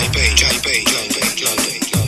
加一倍，加一倍，加一倍，加一。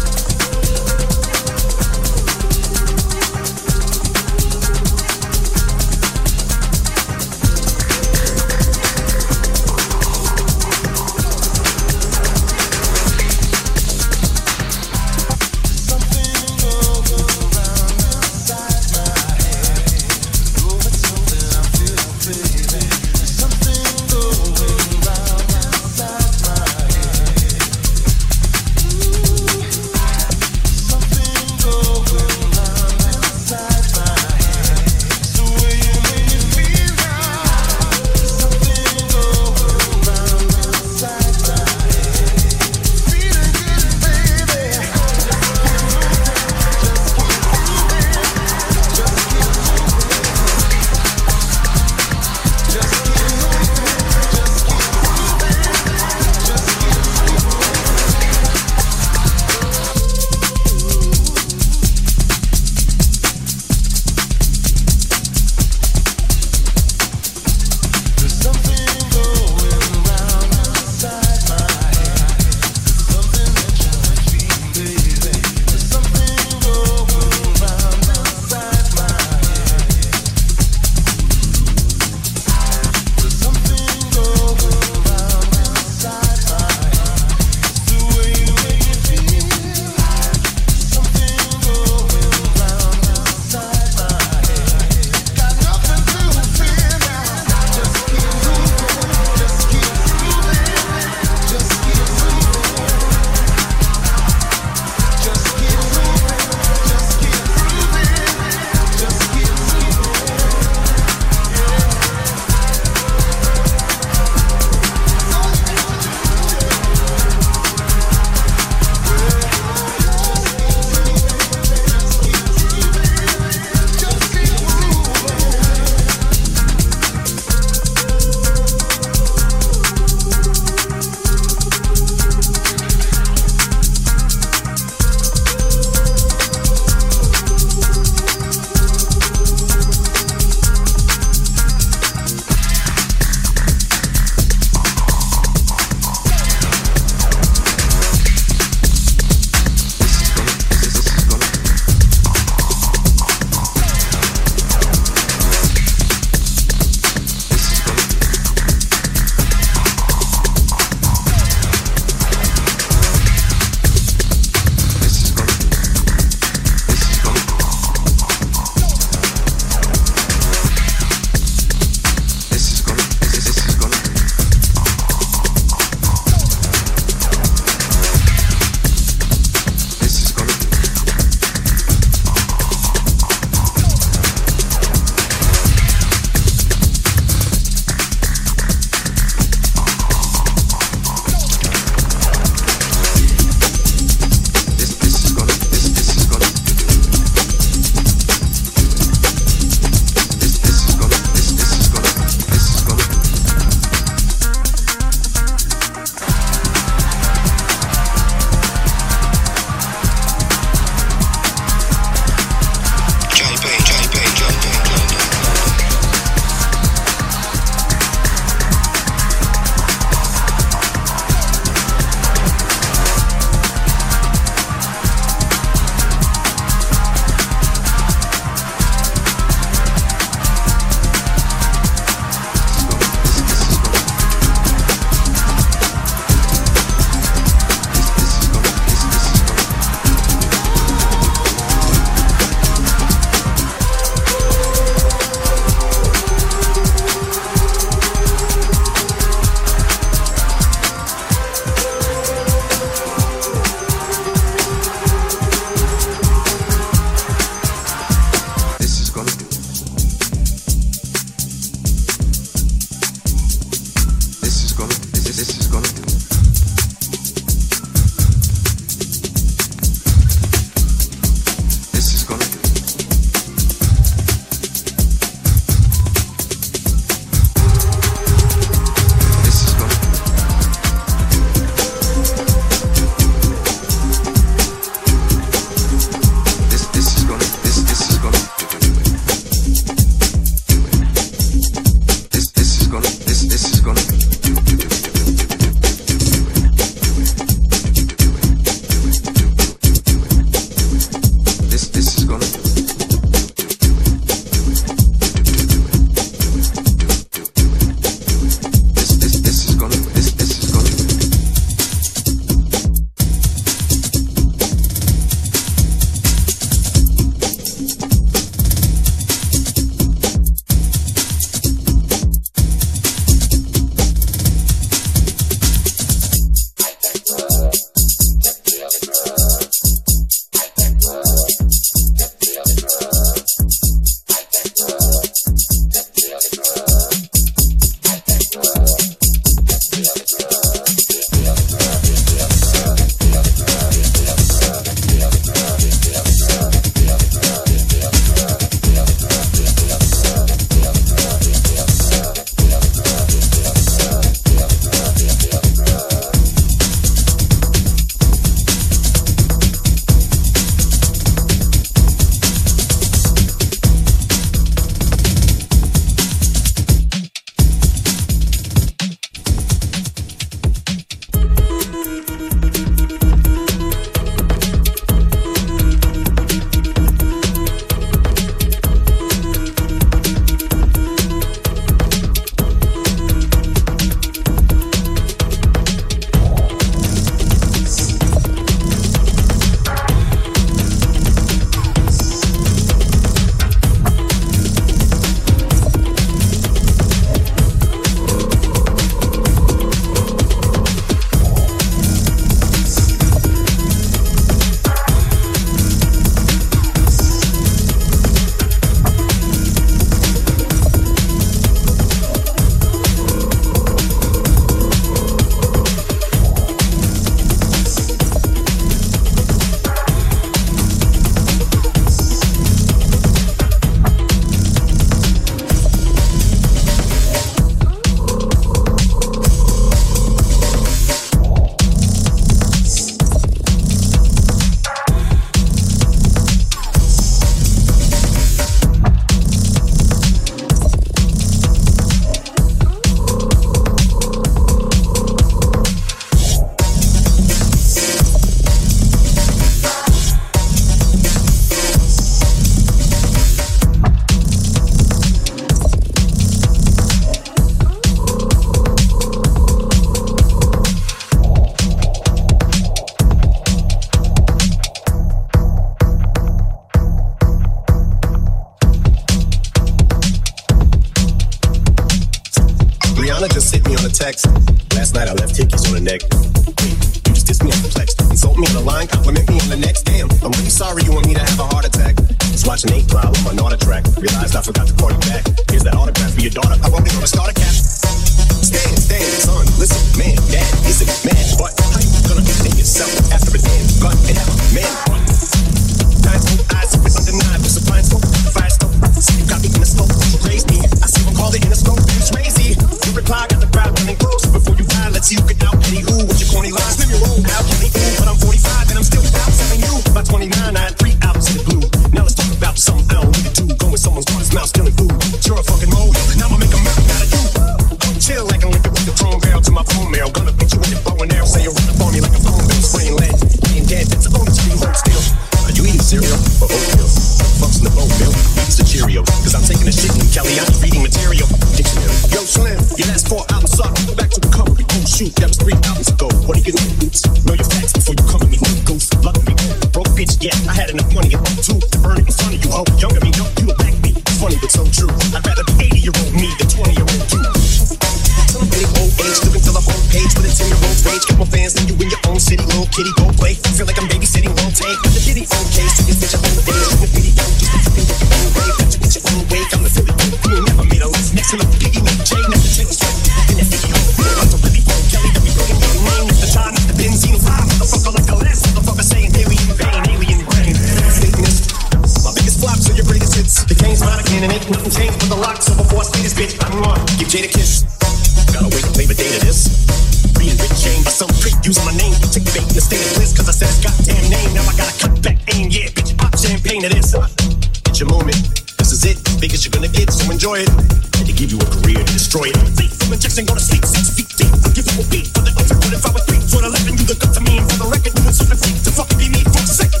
To give you a career to destroy it. Fake from injection, go to sleep six feet deep. I'll give you a beat for the ultimate. If I was three, for 11, you look up to me, and for the record, you something feet to fucking be me for a second.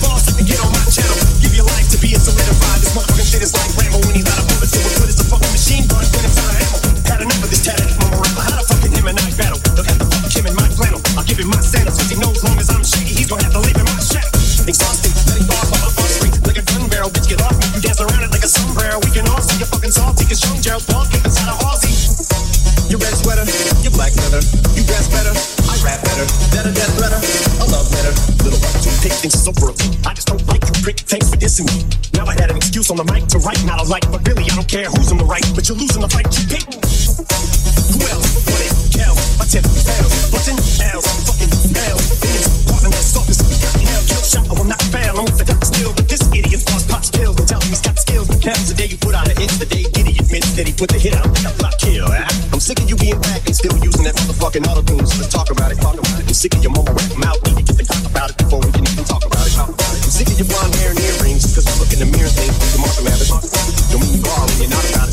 Boss, let me get on my channel. Give your life to be a solidified. This motherfucking shit is like Rambo when he got a bullet to it. Good as a fucking machine gun, when it's on a hammer. Had enough of this tatted mama rapper. How the fucking him and I battle? They'll have to fuck him in my flannel. I'll give him my sandals, cause he knows fucking salty, cause Sean Gerald Paul kick inside a Aussie. Your red sweater, your black leather. You dress better, I rap better. Better, death letter, a love letter. Little white toothpick thinks it's over a. I just don't like you, prick. Thanks for dissing me. Now I had an excuse on the mic to write, not a like. But really, I don't care who's on the right. But you're losing the fight, you pick. Who else? What it? Kel, my tip fails. Button L's, fucking fails. Niggas walking that softness. Hell, kill shot, I will not fail. I'm with the duck still, but this idiot's lost pop skills. Don't tell him he's got skills. But the day you put out a that he put the hit out. Block kill, eh? I'm sick of you being back and still using that motherfucking auto tunes. Let's talk about it, talk about it. I'm sick of your mama rap mouth. Need to get the cock about it before we can even talk about it. Talk about it. I'm sick of your blonde hair and earrings. Cause you look in the mirror, and think you're Marshall Mathers. Don't mean you are when you're not about it.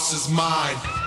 House is mine.